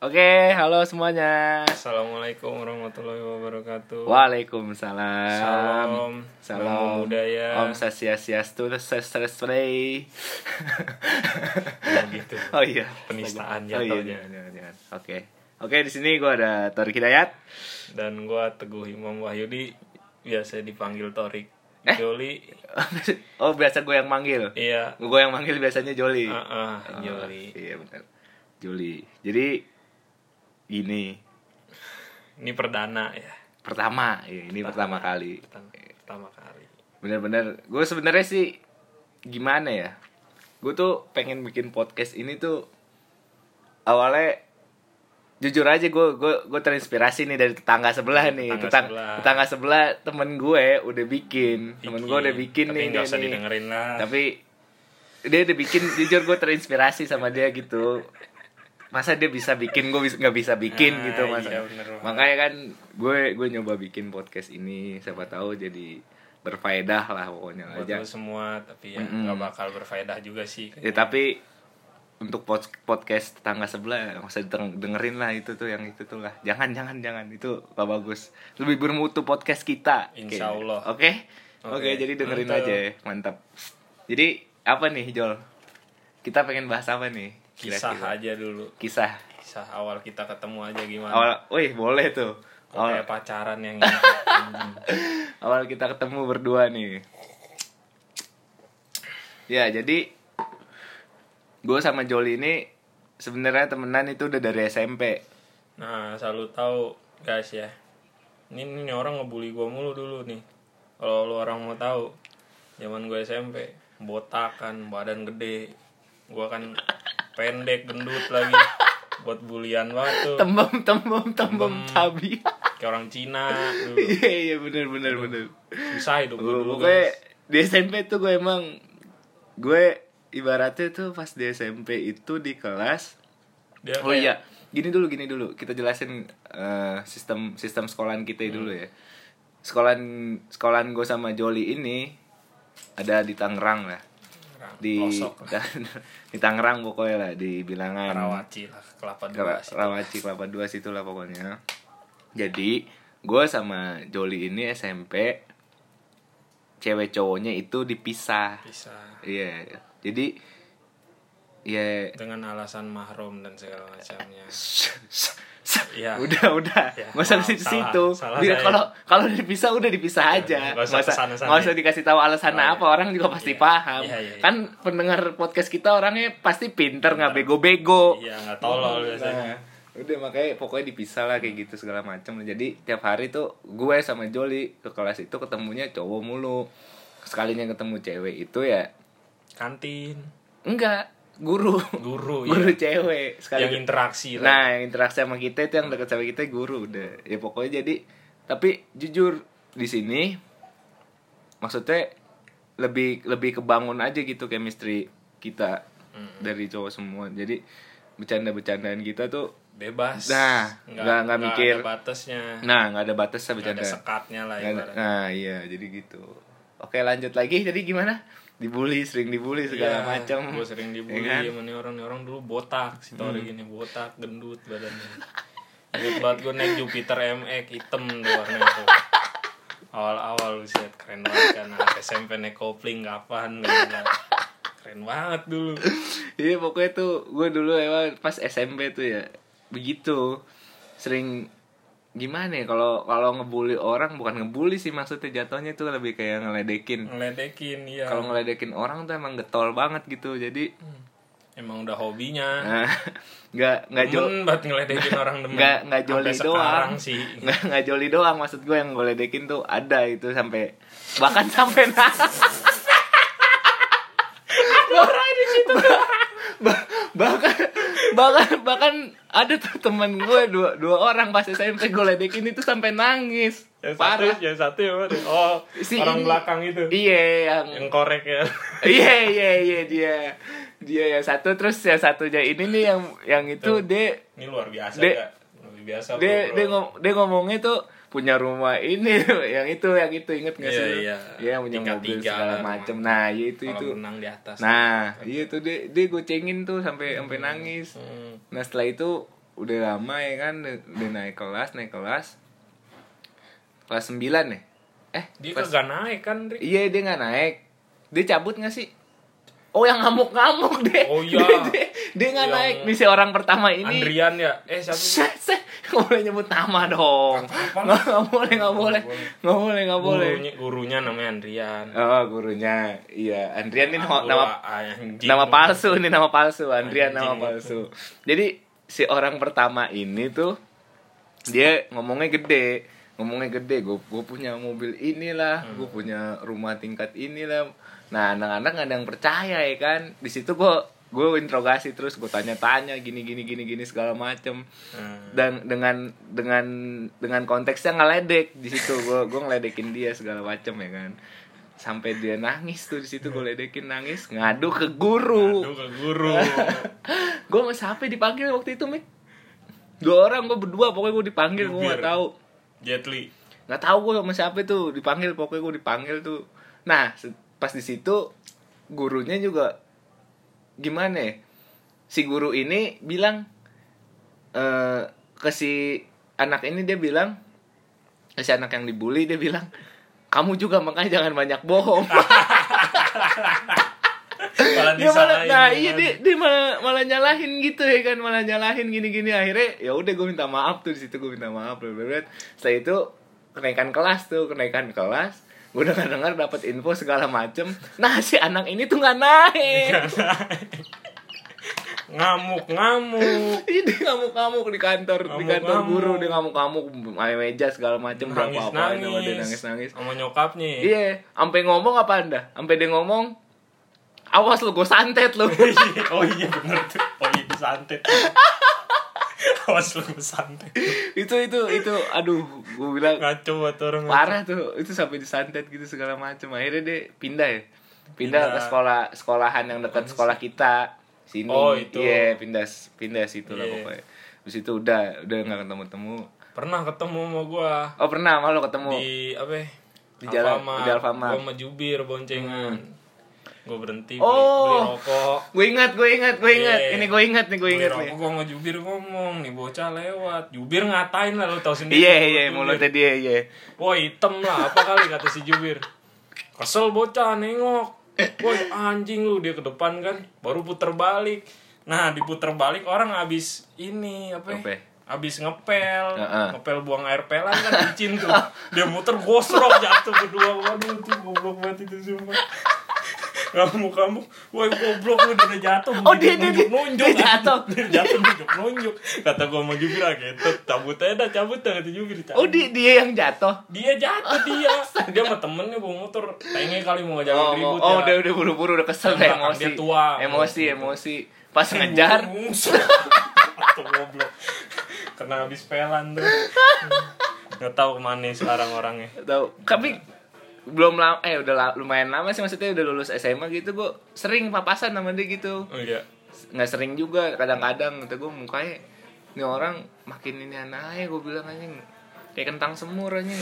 Oke, halo semuanya. Assalamualaikum warahmatullahi wabarakatuh. Waalaikumsalam. Salam. Salam. Namo Buddhaya. Om Swastiastu, Sesresrei. Oh, gitu. Oh iya. Penistaan Oh iya, jangan, jangan, jangan. Oke. Oke, di sini gua ada Torik Hidayat. Dan gua Teguh Imam Wahyudi biasa dipanggil Torik. Eh? Joli. Oh, biasa gue yang manggil. Iya. Gue yang manggil biasanya Joli. Heeh, Oh, Joli. Iya, benar. Joli. Jadi ini Ini perdana ya. pertama, ya, ini pertama kali. Pertama, pertama kali. bener-bener gue sebenarnya sih gimana ya gue tuh pengen bikin podcast ini tuh awalnya jujur aja gue gue gue terinspirasi nih dari tetangga sebelah nih Tetangga tetangga sebelah. tetangga sebelah temen gue udah bikin temen gue udah bikin Tapi nih dia usah nih. didengerin lah. tapi dia udah bikin jujur gue terinspirasi sama dia gitu masa dia bisa bikin gue nggak bisa bikin Ah, gitu masa. iya, bener makanya kan gue gue nyoba bikin podcast ini siapa tahu jadi berfaedah lah pokoknya Buat aja. semua tapi ya nggak bakal berfaedah juga sih. ya tapi untuk pod- podcast tetangga sebelah nggak usah deng- dengerin lah itu tuh yang itu tuh lah. Jangan jangan jangan itu gak bagus. Lebih bermutu podcast kita. Insya Oke. Allah. oke? Oke. Oke, jadi dengerin mantap. aja ya. mantap. Jadi apa nih Jol? Kita pengen bahas apa nih Kisah kira-kira? aja dulu. kisah Kisah awal kita ketemu aja gimana. awal wih boleh tuh Kok awal, kayak pacaran yang awal kita ketemu berdua nih ya jadi gue sama Joli ini sebenarnya temenan itu udah dari SMP Nah, selalu tahu guys ya. Ini, ini orang ngebully gua mulu dulu nih. Kalau lu orang mau tahu, zaman gue SMP, botak kan, badan gede. Gua kan pendek, gendut lagi. Buat bulian banget tuh. tembem tembem tembem cabi Kayak orang Cina iya iya bener bener bener Susah hidup gua dulu. guys. di SMP tuh gue emang gue ibaratnya tuh pas di SMP itu di kelas Dia oh iya gini dulu gini dulu kita jelasin eh, sistem sistem sekolahan kita dulu ya sekolahan sekolahan gue sama Joli ini ada di Tangerang lah di pelosok lah. di Tangerang pokoknya lah di bilangan Karawaci lah, kelapa dua. Karawaci Kelapa Dua situ lah pokoknya. Jadi gue sama Joli ini SMP cewek cowoknya itu dipisah. Iya. Jadi ya Dengan alasan mahrum dan segala macamnya. Iya. udah udah Ya, nggak usah maaf, di situ saya. kalau kalau dipisah udah dipisah aja nggak usah nggak usah usah ya. dikasih tahu alasan Oh, iya. apa orang juga pasti Iya. paham Iya, iya, iya. kan pendengar podcast kita orangnya pasti pinter nggak bego-bego Iya, nggak tolol biasanya. Nah, udah makanya pokoknya dipisah lah kayak gitu segala macam jadi tiap hari tuh gue sama Joli ke kelas itu ketemunya cowok mulu sekalinya ketemu cewek itu ya Kantin, enggak guru guru, guru ya. cewek sekali yang interaksi lah. nah yang interaksi sama kita itu yang dekat sama kita guru udah ya pokoknya jadi tapi jujur di sini maksudnya lebih lebih kebangun aja gitu chemistry kita Mm. dari cowok semua jadi bercanda-bercandaan kita tuh bebas. Nah, nggak- nggak mikir. ada batasnya. nah nggak ada batas Nggak bercanda ada sekatnya lah ada- nah iya jadi gitu oke lanjut lagi jadi gimana dibully sering dibully segala Iya, macam Gue sering dibully Ya kan? nih orang nih orang dulu botak si Tori gini botak gendut badannya. Banget gue naik Jupiter MX hitam tuh warnanya tuh. Awal-awal set keren banget kan anak SMP naik kopling kapan gitu. Keren banget dulu. Iya pokoknya tuh gue dulu emang pas SMP tuh ya begitu sering gimana ya kalau kalau ngebully orang bukan ngebully sih maksudnya jatuhnya tuh lebih kayak ngeledekin Ngeledekin iya. kalau ngeledekin orang tuh emang getol banget gitu jadi Emang udah hobinya. nah, nggak nggak jo Demen banget ngeledekin orang demen. nggak nggak joli doang sih. nggak nggak joli doang maksud gue yang gue ledekin tuh ada itu sampai bahkan sampai nah Bah- bahkan bahkan bahkan ada tuh teman gue dua dua orang pas SMP gue ledekin itu sampai nangis Yang parah satu, yang satu ya? Oh, Si orang ini. belakang itu. iya yang Yang korek ya. iya iya iya dia dia yang satu terus yang satunya ini nih yang yang itu dia Ini luar biasa. Kak. Luar biasa dia bro, dia, ngom- dia ngomongnya tuh punya rumah ini yang itu yang itu inget nggak Iya, sih iya. Iya, punya Tingkat mobil tiga segala lah macem nah iya itu itu menang di atas nah iya tuh dia dia gocengin tuh sampai sampai nangis Hmm. nah setelah itu udah lama ya kan udah naik kelas naik kelas kelas 9 ya eh dia kelas- kagak naik kan? Iya dia nggak naik. Dia cabut nggak sih? Oh yang ngamuk-ngamuk deh. Oh, iya. Dia, dia, dia nggak Yang naik. Nih si orang pertama ini. Andrian ya eh siapa set. Nggak boleh nyebut nama dong. Nggak nggak boleh nggak boleh nggak boleh nggak boleh. gurunya gurunya namanya Andrian Oh gurunya iya Andrian ini nama, anjing. nama palsu ini nama palsu Andrian nama palsu. Jadi si orang pertama ini tuh dia ngomongnya gede ngomongnya gede gue gue punya mobil inilah gue punya rumah tingkat inilah nah anak-anak nggak ada yang percaya ya kan? Di situ gue gue interogasi terus gue tanya-tanya gini gini gini gini segala macem. Hmm. dan dengan dengan dengan konteksnya ngeledek di situ. Gue gue ngeledekin dia segala macem ya kan? Sampai dia nangis tuh di situ gue ledekin nangis ngadu ke guru. Aduh ke guru. Gue sama siapa dipanggil waktu itu Mik? dua orang gue berdua pokoknya gue dipanggil gue nggak Jubir. tahu. Jet Li nggak tahu gue sama siapa tuh dipanggil pokoknya gue dipanggil tuh. Nah pas di situ gurunya juga gimana ya si guru ini bilang eh ke si anak ini dia bilang ke si anak yang dibully dia bilang kamu juga makanya jangan banyak bohong malah dia malah nah ya iya kan. dia, dia malah malah nyalahin gitu ya kan malah nyalahin gini gini akhirnya ya udah gue minta maaf tuh di situ gue minta maaf bla. setelah itu kenaikan kelas tuh kenaikan kelas gue dengar dengar dapat info segala macem. Nah si anak ini tuh nggak naik. Ngamuk ngamuk ini ngamuk ngamuk di kantor di kantor Ngamuk-ngamuk. guru dia ngamuk ngamuk main meja segala macem berapa nangis apa dia nangis. nangis nangis. Sama nyokapnya. Iya sampai ngomong apa anda? Sampai dia ngomong awas lu gue santet lu. Oh iya bener tuh. Oh iya santet awas lu santet itu itu itu aduh gue bilang ngaco buat orang parah tuh itu sampai disantet gitu segala macam akhirnya dia pindah ya pindah, Pindah. ke sekolah sekolahan yang dekat sekolah kita sini Oh, itu. iya pindah pindah situ lah Iya. pokoknya terus itu udah udah nggak ketemu temu pernah ketemu sama gua oh pernah malu ketemu di apa ya? Di jalan- Alfamart. di Alfamart. gua sama jubir boncengan gua berhenti beli, Oh. beli rokok. Gue ingat gue ingat gue ingat. Iya. ini gue ingat nih gue ingat rokok gua sama jubir ngomong nih bocah lewat. Jubir ngatain lah lu tau sendiri. Iya iya mulutnya dia iya. Wah hitam lah apa kali kata si Jubir. Kesel bocah nengok. Woi anjing lu dia ke depan kan Baru puter balik. Nah diputer balik orang habis ini apa ya? Apa? Habis ngepel. Heeh. Ngepel buang air pelan kan licin tuh. Dia muter gosrok jatuh berdua. Waduh itu goblok banget itu sumpah Ngamuk-ngamuk Woi goblok lu dia udah jatuh Oh, dia- dia- dia- nunjuk dia jatuh. Dia jatuh nunjuk nunjuk Kata gua sama Jubir ah gitu Cabut aja dah cabut dah kata Jubir cabut. oh dia dia yang jatuh Dia jatuh dia. Dia sama temennya bawa motor. Tenge kali mau ngajakin oh, ribut oh, ya. udah udah buru-buru udah kesel belakang emosi dia tua. emosi emosi pas ngejar Atau goblok. Kena habis pelan tuh. Gak tahu ke mana sekarang orangnya. tahu tapi belum lama eh udah lumayan lama sih maksudnya udah lulus SMA gitu gue sering papasan sama dia gitu Oh iya. nggak sering juga kadang-kadang kata gue mukanya ini orang makin ini anaknya gue bilang anjing kayak kentang semur anjing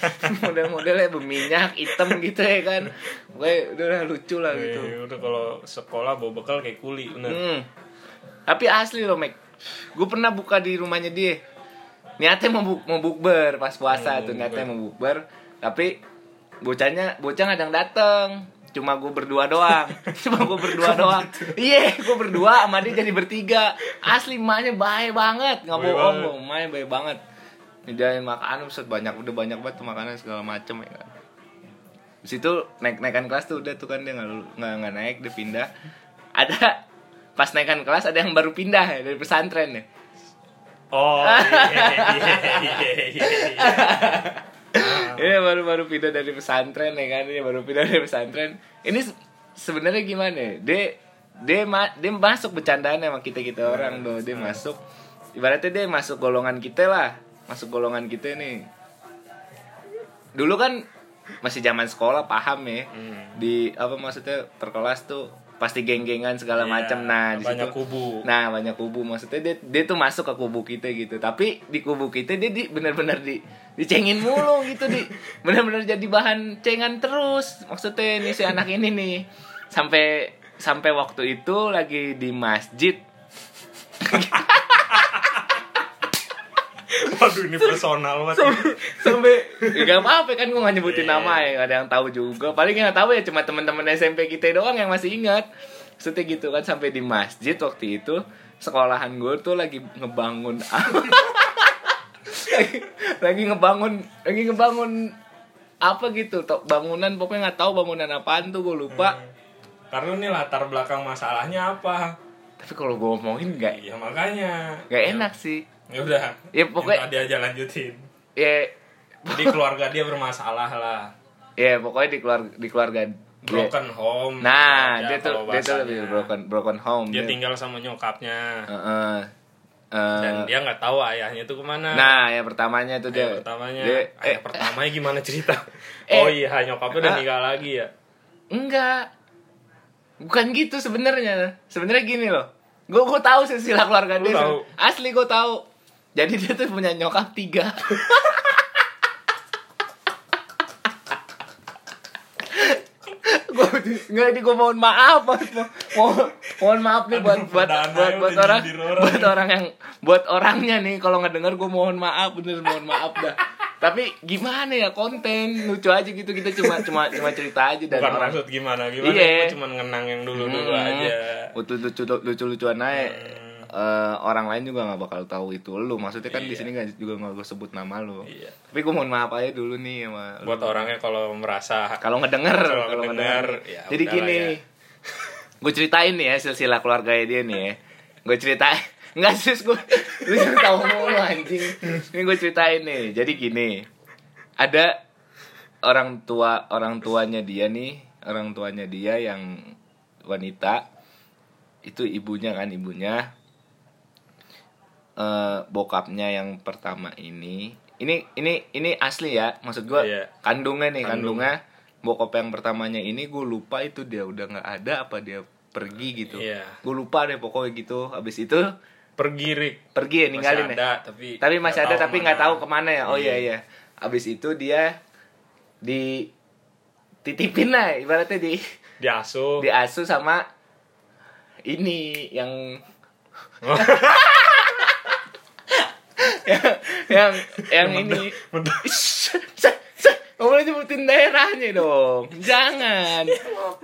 model-modelnya berminyak hitam gitu ya kan gue udah lucu lah gitu Eh, udah kalau sekolah bawa bekal kayak kuli bener. Hmm. Tapi asli loh, Mek. Gue pernah buka di rumahnya dia. Niatnya mau buk mau bukber pas puasa Oh, tuh, niatnya mau bukber. Tapi bocahnya bocah yang dateng. Cuma gue berdua doang. Cuma gue berdua doang. Iya, gue berdua sama dia jadi bertiga. Asli emaknya baik banget, nggak bohong emaknya baik banget. Nyediain makanan buset banyak udah banyak banget tuh makanan segala macem ya kan. Di situ naik naikan kelas tuh udah tuh kan dia nggak nggak nggak naik dia pindah. Ada pas naikan kelas ada yang baru pindah ya, dari pesantren ya. Oh iya iya. iya. Ini baru baru pindah dari pesantren ya kan dia baru pindah dari pesantren. Ini se- sebenarnya gimana? ya? Dia dia ma- dia masuk bercandaan sama kita kita orang tuh dia masuk ibaratnya dia masuk golongan kita lah masuk golongan kita nih dulu kan masih zaman sekolah paham ya Hmm. di apa maksudnya per kelas tuh pasti geng-gengan segala Iya, macam nah di banyak situ kubu. nah banyak kubu. Maksudnya dia dia tuh masuk ke kubu kita gitu. Tapi di kubu kita dia di benar-benar di dicengin mulu gitu di. Benar-benar jadi bahan cengan terus. Maksudnya nih si anak ini nih. Sampai sampai waktu itu lagi di masjid Waduh ini personal banget. sampai ya gak apa-apa kan gue gak nyebutin Iya. nama ya gak ada yang tahu juga paling yang tahu ya cuma teman-teman SMP kita doang yang masih ingat Maksudnya gitu kan sampai di masjid waktu itu sekolahan gue tuh lagi ngebangun lagi, lagi ngebangun lagi ngebangun apa gitu to- bangunan pokoknya nggak tahu bangunan apaan tuh gue lupa Karena ini latar belakang masalahnya apa? tapi kalau gue ngomongin nggak Iya makanya. nggak enak sih Ya udah. Ya, pokoknya- tadi aja lanjutin. ya Jadi keluarga dia bermasalah lah. ya pokoknya di keluarga di keluarga dia- Broken home. nah dia tuh dia tuh lebih broken broken home Dia tinggal sama nyokapnya. Heeh. Eh, Dan dia nggak tahu ayahnya itu ke mana. nah yang pertamanya tuh dia Ayah pertamanya. dia- ayah eh, pertamanya gimana cerita? Eh. oh iya, nyokapnya udah Ah. nikah lagi ya. enggak bukan gitu sebenarnya sebenarnya gini loh gue gue tahu silsilah keluarga Lu dia tahu? asli gue tahu jadi dia tuh punya nyokap tiga gue nggak ini gue mohon maaf Mas. mohon mohon maaf nih buat buat buat, ya buat orang buat orang yang buat orangnya nih kalau ngedenger gue mohon maaf bener mohon maaf dah tapi gimana ya konten lucu aja gitu kita cuma cuma cuma cerita aja dan Bukan orang maksud gimana, gimana Iya. cuma ngenang yang dulu-dulu Hmm. aja. lucu lucu lucu lucuan aja Hmm. Eh, orang lain juga nggak bakal tahu itu lu. Maksudnya kan di Iya. sini nggak juga nggak gue sebut nama lu. Iya. tapi gue mohon maaf aja dulu nih sama lu. Buat orangnya kalau merasa kalau ngedenger Kalau ngedenger, ya jadi gini. ya. gue ceritain nih ya silsilah keluarga dia nih ya. Gue ceritain. Nggak sus gue lu tahu mulu anjing. Ini gue ceritain nih. Jadi gini. Ada orang tua orang tuanya dia nih orang tuanya dia yang wanita. Itu ibunya kan ibunya eh bokapnya yang pertama ini ini ini ini asli ya maksud gua Iya. kandungnya nih Kandung. kandungnya bokap yang pertamanya ini gue lupa itu dia udah nggak ada apa dia pergi gitu Iya. gue lupa deh pokoknya gitu abis itu pergi Rik. pergi ya ninggalin masih ya ada, tapi tapi masih ada tapi nggak tahu ke mana. ya oh iya iya abis itu dia di titipin lah ibaratnya di Diasuh. diasuh sama ini yang yang yang, yang ini. Gak boleh nyebutin daerahnya dong. Jangan.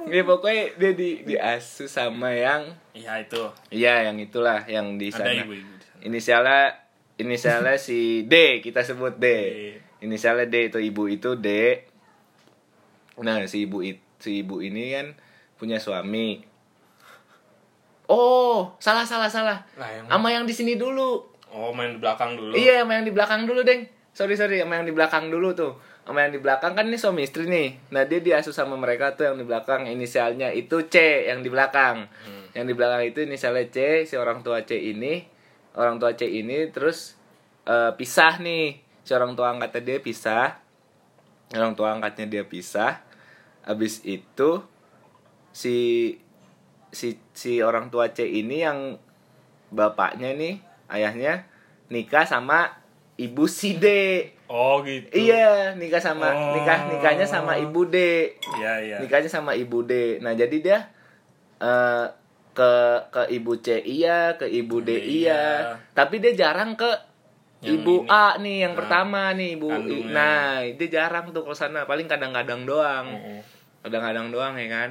Ya pokoknya dia di, diasuh sama yang Iya itu. Iya yang itulah Yang di Ada sana. ibu-ibu di sana. Inisialnya Inisialnya si D Kita sebut D. Inisialnya D itu ibu itu D. Nah si ibu si ibu ini kan Punya suami. Oh salah salah salah. Lah yang Sama yang di sini dulu Oh, main di belakang dulu. Iya, sama yang di belakang dulu, Deng. Sorry, sorry, sama yang di belakang dulu tuh. Sama yang di belakang kan ini suami istri nih. Nah, dia diasuh sama mereka tuh yang di belakang inisialnya itu C yang di belakang. Yang di belakang itu inisialnya C, si orang tua C ini, orang tua C ini terus eh, pisah nih. Si orang tua angkatnya dia pisah. Orang tua angkatnya dia pisah. Habis itu si si si orang tua C ini yang bapaknya nih ayahnya nikah sama ibu si D Oh, gitu. iya nikah sama Oh. nikah nikahnya sama ibu D Iya, iya. nikahnya sama ibu D nah jadi dia eh, ke ke ibu C iya ke ibu D iya iya. tapi dia jarang ke Yang ibu ini. A nih yang Nah, pertama nih ibu kandungnya. nah dia jarang tuh ke sana paling kadang-kadang doang kadang-kadang doang ya kan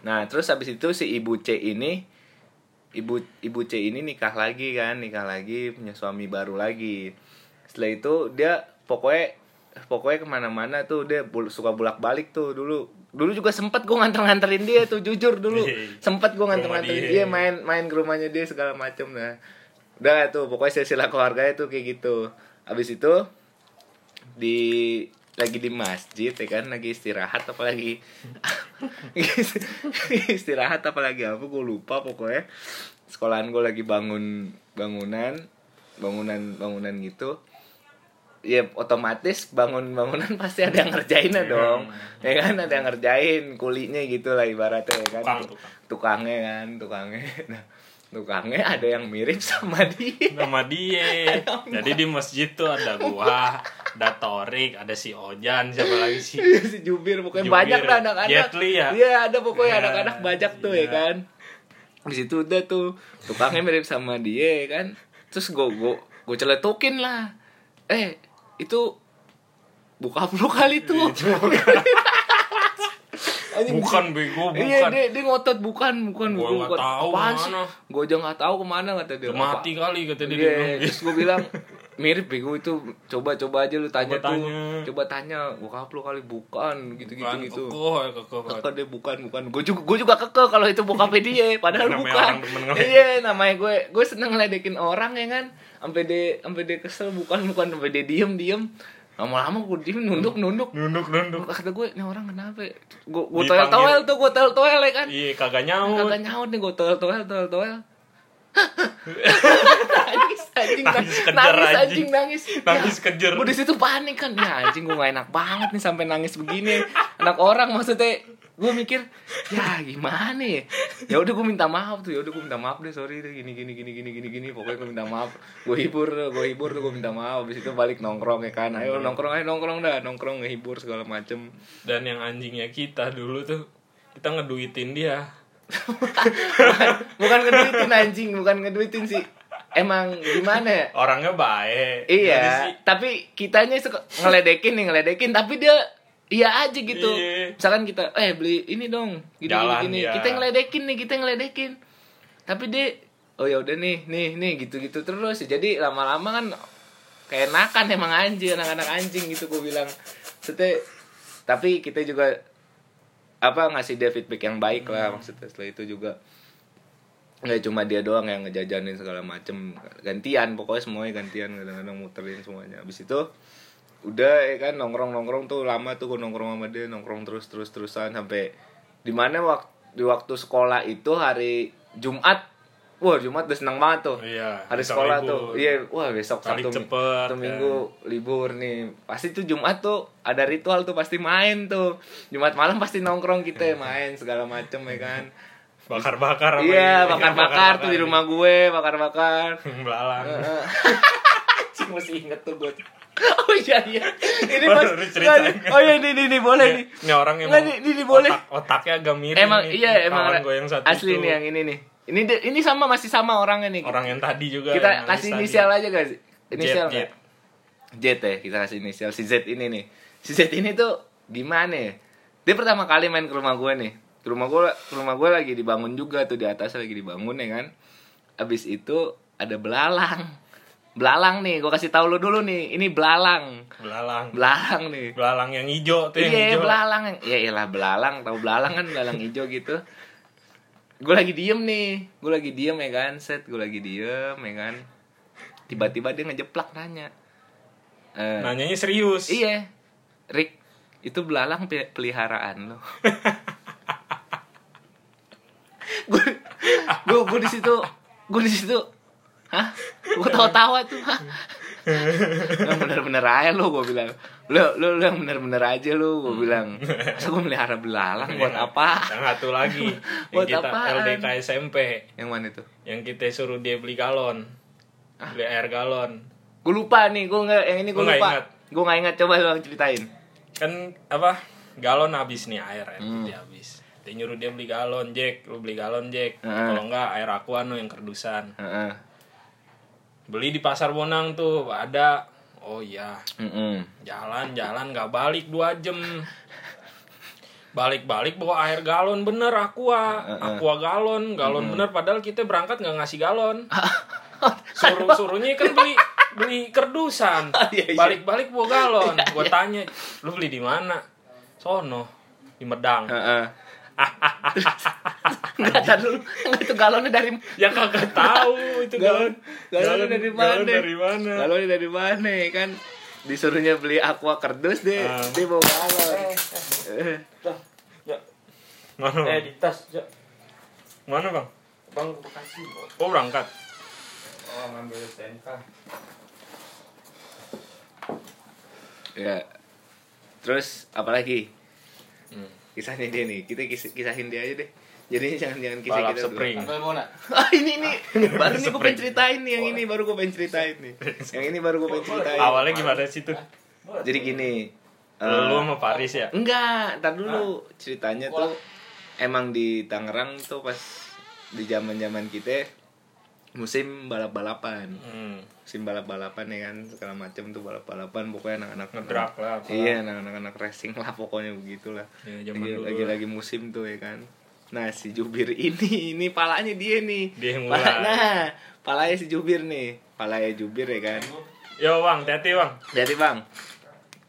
nah terus habis itu si ibu C ini ibu ibu C ini nikah lagi kan nikah lagi punya suami baru lagi. Setelah itu dia pokoknya pokoknya ke mana-mana tuh dia bul- suka bolak balik tuh dulu. Dulu juga sempet gue nganter-nganterin dia tuh jujur dulu. Iya. sempet gue nganter-nganterin dia. main main ke rumahnya dia segala macem nah. Udah tuh pokoknya silsilah keluarganya tuh kayak gitu. Habis itu di lagi di masjid ya kan? Lagi istirahat apalagi istirahat apalagi apa gue lupa pokoknya. Sekolahan gue lagi bangun bangunan bangunan bangunan gitu. Ya otomatis bangun-bangunan pasti ada yang ngerjainnya Iya. dong. Ya kan? Ada yang ngerjain kulinya gitu lah ibaratnya ya kan? Tukang, tukang. tukangnya kan tukangnya. Nah tukangnya ada yang mirip sama dia. Nama dia. Jadi di masjid tuh ada gua ada Torik ada si Ojan siapa lagi sih? Si jubir. Pokoknya Jubir. banyak lah anak-anak. Jet Li ya? iya ada pokoknya Ya, anak-anak banyak tuh ya iya. kan? Di situ udah tuh tukangnya mirip sama dia ya kan? Terus gue gue gue celetukin lah. Eh itu buka lu kali tuh Anjing, bukan bego Iya bukan dia, dia ngotot bukan bukan Gua bukan, bukan. tahu Apaan sih? ke mana. Gue aja nggak tahu ke mana kata dia. Mati kali kata dia Iya, dia bilang. terus gue bilang mirip bego itu coba coba aja lu tanya Coba tuh tanya. coba tanya gue lu kali bukan gitu gitu bukan gitu kokoh ya kokoh banget. keke dia bukan bukan gue juga gue juga keke kalau itu bokapnya dia padahal Namanya bukan iya namanya gue gue seneng ngeledekin orang ya kan sampai dia sampai dia kesel bukan bukan sampai dia diem diem lama-lama gue diem nunduk nunduk. Nunduk nunduk. Kata gue ini orang kenapa gue gue toel toel tuh gue toel toel ya kan? Iya kagak nyaut. Kagak nyaut nih gue toel toel toel toel nangis anjing Nangis kejer, nangis anjing. nangis. Nangis kejer. gue di situ panik kan. Ya anjing gue gak enak banget nih sampai nangis begini. Anak orang maksudnya gue mikir ya gimana ya? Ya udah gue minta maaf tuh ya udah gue minta maaf deh sorry deh gini gini gini gini gini gini pokoknya gue minta maaf. Gue hibur gue hibur tuh gue minta maaf habis itu balik nongkrong ya kan. Ayo nongkrong ayo nongkrong dah nongkrong ngehibur segala macem. Dan yang anjingnya kita dulu tuh kita ngeduitin dia. Bukan, bukan ngeduitin anjing bukan ngeduitin sih. Emang gimana ya? Orangnya baik. Iya, sih, tapi kitanya suka ngeledekin nih, ngeledekin, tapi dia iya aja gitu. Iya. Misalkan kita, eh beli ini dong, gini Jalan, gini, iya. kita ngeledekin nih, kita ngeledekin. Tapi dia, oh ya udah nih, nih, nih, gitu-gitu terus. Jadi lama-lama kan kayak nakan emang anjing, anak-anak anjing gitu gue bilang. Maksudnya, tapi kita juga apa ngasih dia feedback yang baik lah maksudnya setelah itu juga nggak cuma dia doang yang ngejajanin segala macem gantian pokoknya semuanya gantian kadang-kadang muterin semuanya habis itu udah ya kan nongkrong nongkrong tuh lama tuh gue nongkrong sama dia nongkrong terus terus terusan sampai di mana waktu di waktu sekolah itu hari Jumat. Wah Jumat udah seneng banget tuh. Iya hari sekolah libur. tuh. Iya wah besok Balik satu cepet, satu kan. minggu libur nih. Pasti tuh Jumat tuh ada ritual tuh pasti main tuh. Jumat malam pasti nongkrong kita main segala macem ya kan. Bakar-bakar iya bakar-bakar tuh di rumah gue bakar-bakar. Belalang. Cing masih inget tuh gue Oh iya iya. Ini pas nggak, Oh iya ini, ini, ini boleh nih. ini orang emang ini, ini, ini boleh. otak, otaknya agak mirip Emang nih, iya emang gue yang satu Asli itu. nih yang ini nih. Ini ini sama masih sama orangnya nih. Orang yang tadi juga Kita yang kasih tadi. inisial aja guys. Inisial. Jet? Jet. Z ya kita kasih inisial si Z ini nih. Si Z ini tuh gimana ya? Dia pertama kali main ke rumah gue nih. Ke rumah gue ke rumah gue lagi dibangun juga tuh di atas lagi dibangun ya kan. Abis itu ada belalang belalang nih gue kasih tahu lu dulu nih. Ini belalang. Belalang. Belalang nih. Belalang yang hijau tuh yang iya hijau. belalang ya iyalah belalang. Tahu belalang kan belalang hijau gitu. Gue lagi diem nih. Gue lagi diem ya kan? Set gue lagi diem ya kan? Tiba-tiba dia ngejeplak nanya. Eh, nanyanya serius. Iya. Rick, itu belalang pe- peliharaan lo. gue gue gue di situ gue di situ hah? Gue tawa-tawa tuh hah yang bener-bener aja lo gue bilang. Lo lo, lo yang bener-bener aja lo gue bilang. Masa gue melihara belalang? Buat apa? Yang satu lagi. Yang Buat kita apaan? LDK SMP yang mana itu? Yang kita suruh dia beli galon. Ah. beli air galon. Gue lupa nih gue nggak yang ini gue Lu lupa. gue nggak ingat. Coba lo ceritain. Kan apa galon habis nih air air Hmm. putih habis. Dia nyuruh dia beli galon Jack. Lu beli galon Jack. Heeh. kalau enggak air aqua no yang kerdusan. Heeh. Beli di pasar Bonang tuh ada. Oh iya. Mm-mm. jalan jalan nggak balik dua jam. Balik balik bawa air galon bener aqua. Aqua galon galon bener padahal kita berangkat nggak ngasih galon. Suruh suruhnya kan beli beli kerdusan. Iya, iya. balik balik bawa galon. Gua tanya lu beli di mana? Sono di Medang. Enggak tar dulu. Enggak itu galonnya dari ya kagak tahu itu galon galon galonnya dari mana? galon dari mana Galonnya dari mana ya kan? Disuruhnya beli aqua kerdus deh. Ah. Dia bawa galon. Eh, Ya, mana eh di tas, ya. mana bang Bang Bekasi. oh berangkat Oh, ngambil STNK. ya terus apalagi Hmm. kisahnya dia nih kita kis- kisahin dia aja deh jadi jangan jangan kisah balap kita spring. Bona. ah ini nih baru nih gue pengen ceritain nih yang ini baru gue pengen ceritain nih. Yang ini baru gue pengen ceritain. Awalnya gimana sih tuh? Jadi gini lu eh, lu sama Paris ya? Enggak ntar dulu. Ceritanya tuh emang di Tangerang tuh pas di zaman zaman kita musim balap balapan hmm. musim balap balapan ya kan segala macam tuh balap balapan pokoknya anak-anak ngedrak lah iya anak-anak anak racing lah pokoknya begitulah. Ya, zaman lagi, dulu lagi lagi musim tuh ya kan nah si Jubir ini ini palanya dia nih. Dia yang Pala- mulai. nah palanya si Jubir nih. Palanya Jubir ya kan? Yo bang hati bang. Jadi bang.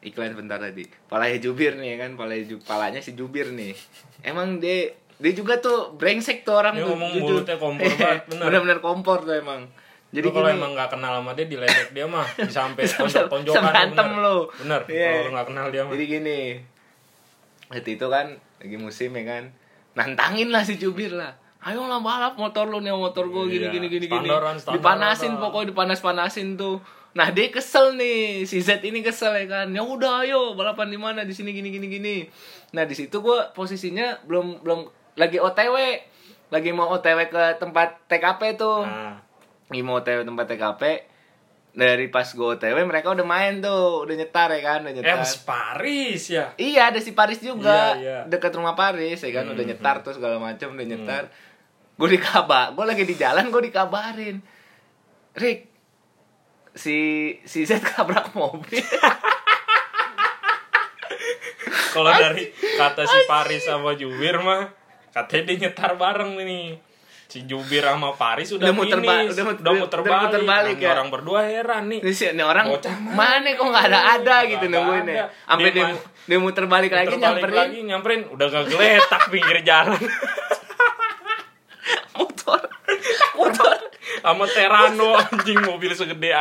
Iklan sebentar tadi. Palanya Jubir nih ya kan? Palanya Ju- palanya si Jubir nih. Emang dia dia juga tuh brengsek tuh orang Dia tuh ngomong jujur. mulutnya kompor banget, bener. bener-bener kompor tuh emang. Jadi kalau emang nggak kenal sama dia diledek dia mah. Bisa sampai Bisa- tonjok tonjokan bisa berantem lu. bener Iya. kalau nggak kenal dia mah. Jadi gini, waktu itu kan lagi musim ya kan, nantangin lah si Jubir lah. Ayo lah balap motor lu nih motor gue gini Iya, gini gini gini. standaran, standaran Dipanasin pokoknya dipanas panasin tuh. Nah dia kesel nih, si Z ini kesel ya kan. Ya udah ayo balapan di mana di sini gini gini gini. Nah di situ gue posisinya belum belum lagi OTW, lagi mau OTW ke tempat TKP tuh nah lagi mau OTW tempat TKP dari pas gue OTW mereka udah main tuh udah nyetar ya kan udah eh nyetar. si Paris ya? Iya ada si Paris juga. Iya, iya. dekat rumah Paris ya kan Hmm, udah nyetar tuh segala macam udah nyetar. Gue dikabar gue lagi di jalan gue dikabarin. Rick si si Z kabrak mobil. Kalau dari kata si Paris sama Jubir mah katanya dia nyetar bareng nih si Jubir sama Paris udah, Udah muter ba- finish, udah udah udah- muter udah balik, muter balik Nah, ya. orang berdua heran nih. Terus ya, ini orang Bocah mana? mana kok nggak ada ada gitu ya. Ada. sampai Dia dia, dia muter balik lagi nyamperin. lagi nyamperin. Udah gak geletak pinggir jalan. Motor. Motor. Sama Terano anjing mobil segede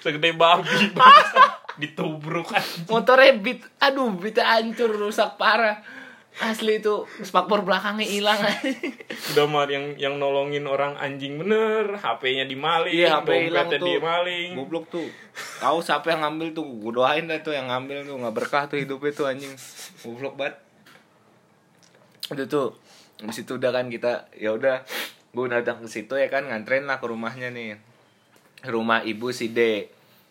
segede babi. Ditubruk anjing. motornya beat aduh beatnya hancur rusak parah asli itu spakbor belakangnya hilang. Udah mah yang yang nolongin orang anjing bener. HP-nya dimaling iya HP hilang dompetnya tuh. dimaling. Goblok tuh. Tahu siapa yang ngambil tuh? Gue doain dah tuh yang ngambil tuh. Nggak berkah tuh hidupnya tuh anjing. Goblok banget. Itu tuh di situ udah kan kita ya udah. Gue datang ke situ ya kan nganterin lah ke rumahnya nih. Rumah ibu si D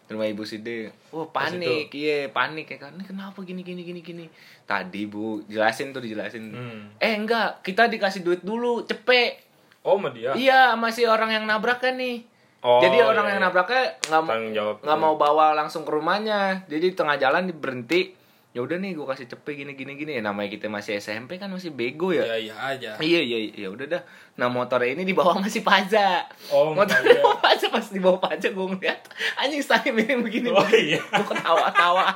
rumah ibu si D oh panik. Iya panik ya kan. Ini kenapa gini gini gini gini? Tadi bu jelasin tuh dijelasin. Hmm. eh enggak. Kita dikasih duit dulu cepet. Oh sama dia? Iya masih orang yang nabrak kan nih. Oh, jadi orang iya, yang iya. nabraknya nggak nggak mau bawa langsung ke rumahnya. Jadi di tengah jalan di berhenti ya udah nih gue kasih cepet gini gini gini. Namanya kita masih SMP kan masih bego ya? Ya iya aja. Iya iya iya. Udah dah. Nah motornya ini dibawa masih paja. Oh, motor iya. dibawa paja pas dibawa paja gue ngeliat anjing stangnya miring begini. Oh, iya. gue ketawa tawa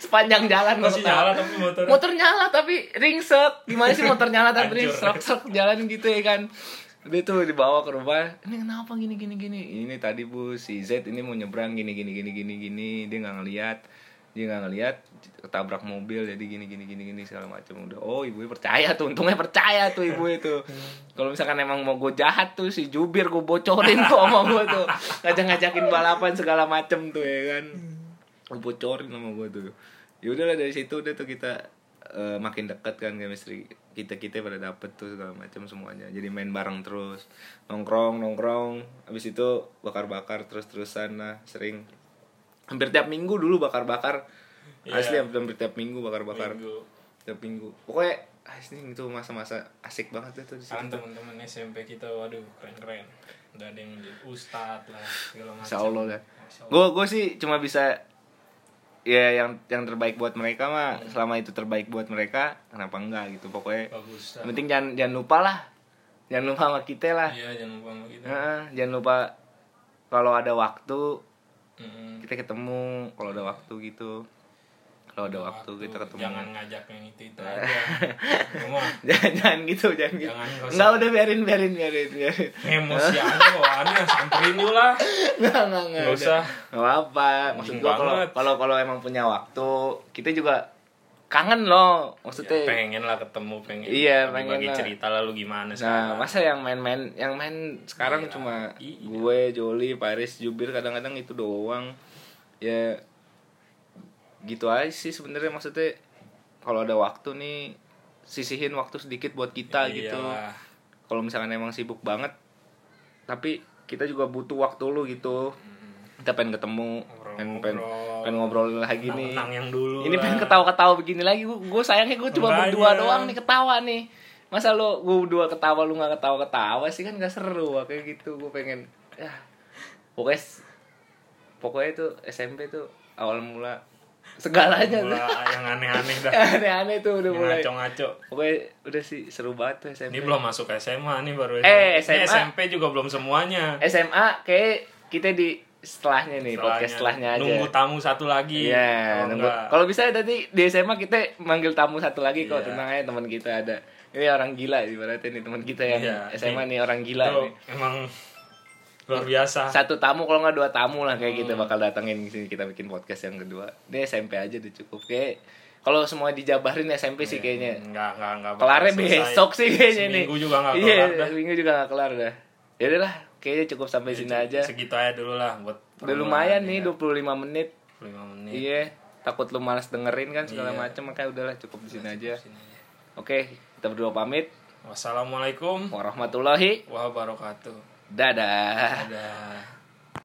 sepanjang jalan masih ketawa. nyala tapi motor motor nyala tapi ringsek. Gimana sih motor nyala tapi ringsek? Serak jalan gitu ya kan. Udah tuh dibawa ke rumah. Ini kenapa gini gini gini? Ini tadi bu si Z ini mau nyebrang gini gini gini gini gini. Dia nggak ngeliat. Dia nggak ngeliat ketabrak mobil jadi gini gini gini gini segala macam. Udah oh ibu percaya tuh untungnya percaya tuh ibu itu. Kalau misalkan emang mau gue jahat tuh si jubir gue bocorin tuh sama gue tuh. Ngajak ngajakin balapan segala macem tuh ya kan. Gue bocorin sama gue tuh. Ya udahlah dari situ udah tuh kita eh, makin dekat kan chemistry kita kita pada dapet tuh segala macam semuanya. Jadi main bareng terus. Nongkrong nongkrong. Habis itu bakar bakar terus terusan lah sering. Hampir tiap minggu dulu bakar bakar Iya. asli hampir, tiap minggu bakar bakar Minggu. tiap minggu. Pokoknya asli itu masa-masa asik banget tuh di kan situ teman-teman SMP kita waduh keren-keren. Udah ada yang jadi ustad lah segala macam. Insya Allah lah. Masya Allah. gue gue sih cuma bisa ya yang yang terbaik buat mereka mah selama itu terbaik buat mereka kenapa enggak gitu pokoknya. Bagus penting jangan jangan lupa lah. Jangan lupa sama kita lah. Iya jangan lupa sama kita. Heeh, jangan lupa kalau ada waktu Mm-mm. kita ketemu kalau ada waktu gitu kalau ada waktu, kita ketemu jangan ngajak yang itu itu aja jangan jangan gitu jangan gitu Jangan, nggak usah. nggak udah biarin biarin biarin biarin emosi aja bawaannya samperin dulu lah nggak nggak nggak Nggak usah. nggak apa maksud gua kalau kalau kalau emang punya waktu kita juga kangen loh maksudnya Ya, pengen lah ketemu pengen Iya, bagi pengen lah. cerita lah lu gimana Nah, sekarang masa yang main-main yang main sekarang Iya, cuma iya. gue, Joli, Paris, Jubir kadang-kadang itu doang. Ya gitu aja sih sebenarnya maksudnya kalau ada waktu nih sisihin waktu sedikit buat kita gitu. Iyalah. kalau misalkan emang sibuk banget tapi kita juga butuh waktu lu gitu. Kita pengen ketemu pengen pengen, pengen ngobrol lagi nih. Tentang yang dulu ini lah. pengen ketawa-ketawa begini lagi. Gue sayangnya gue cuma berdua doang nih ketawa nih. Masa lo gue berdua ketawa lu nggak ketawa-ketawa sih? Kan gak seru kayak gitu. Gue pengen ya. Pokoknya pokoknya itu SMP tuh awal mula segalanya. Tuh Mula yang aneh-aneh dah. Aneh-aneh tuh udah yang mulai. ngaco-ngaco. Pokoknya udah sih seru banget tuh SMP ini belum masuk SMA nih baru Eh, Ini SMA. SMP juga belum semuanya. SMA kayak kita di setelahnya nih podcast setelahnya aja. Nunggu tamu satu lagi. Iya, nunggu. enggak, Kalau bisa nanti di SMA kita manggil tamu satu lagi kok, Iya. tenang aja teman kita ada. Ini orang gila ibaratnya nih teman kita yang Iya, SMA ini- nih. orang gila nih. emang luar biasa Satu tamu kalau nggak dua tamu lah kayak Hmm. gitu bakal datangin di sini kita bikin podcast yang kedua. Ini SMP aja udah cukup kayak kalau semua dijabarin SMP sih kayaknya. enggak enggak bakal Kelarnya Iya. selesai. besok sih kayaknya nih. Seminggu juga nggak Iya, kelar dah. seminggu juga nggak kelar dah. Ya lah, kayaknya cukup sampai sini aja. segitu aja dulu lah buat Udah lumayan nih ya. 25 menit. 25 menit Iya, takut lu malas dengerin kan segala Iya. macam makanya udahlah cukup di sini aja. Sini aja. Oke, kita berdua pamit. wassalamualaikum Warahmatullahi wabarakatuh Dadah. Dadah.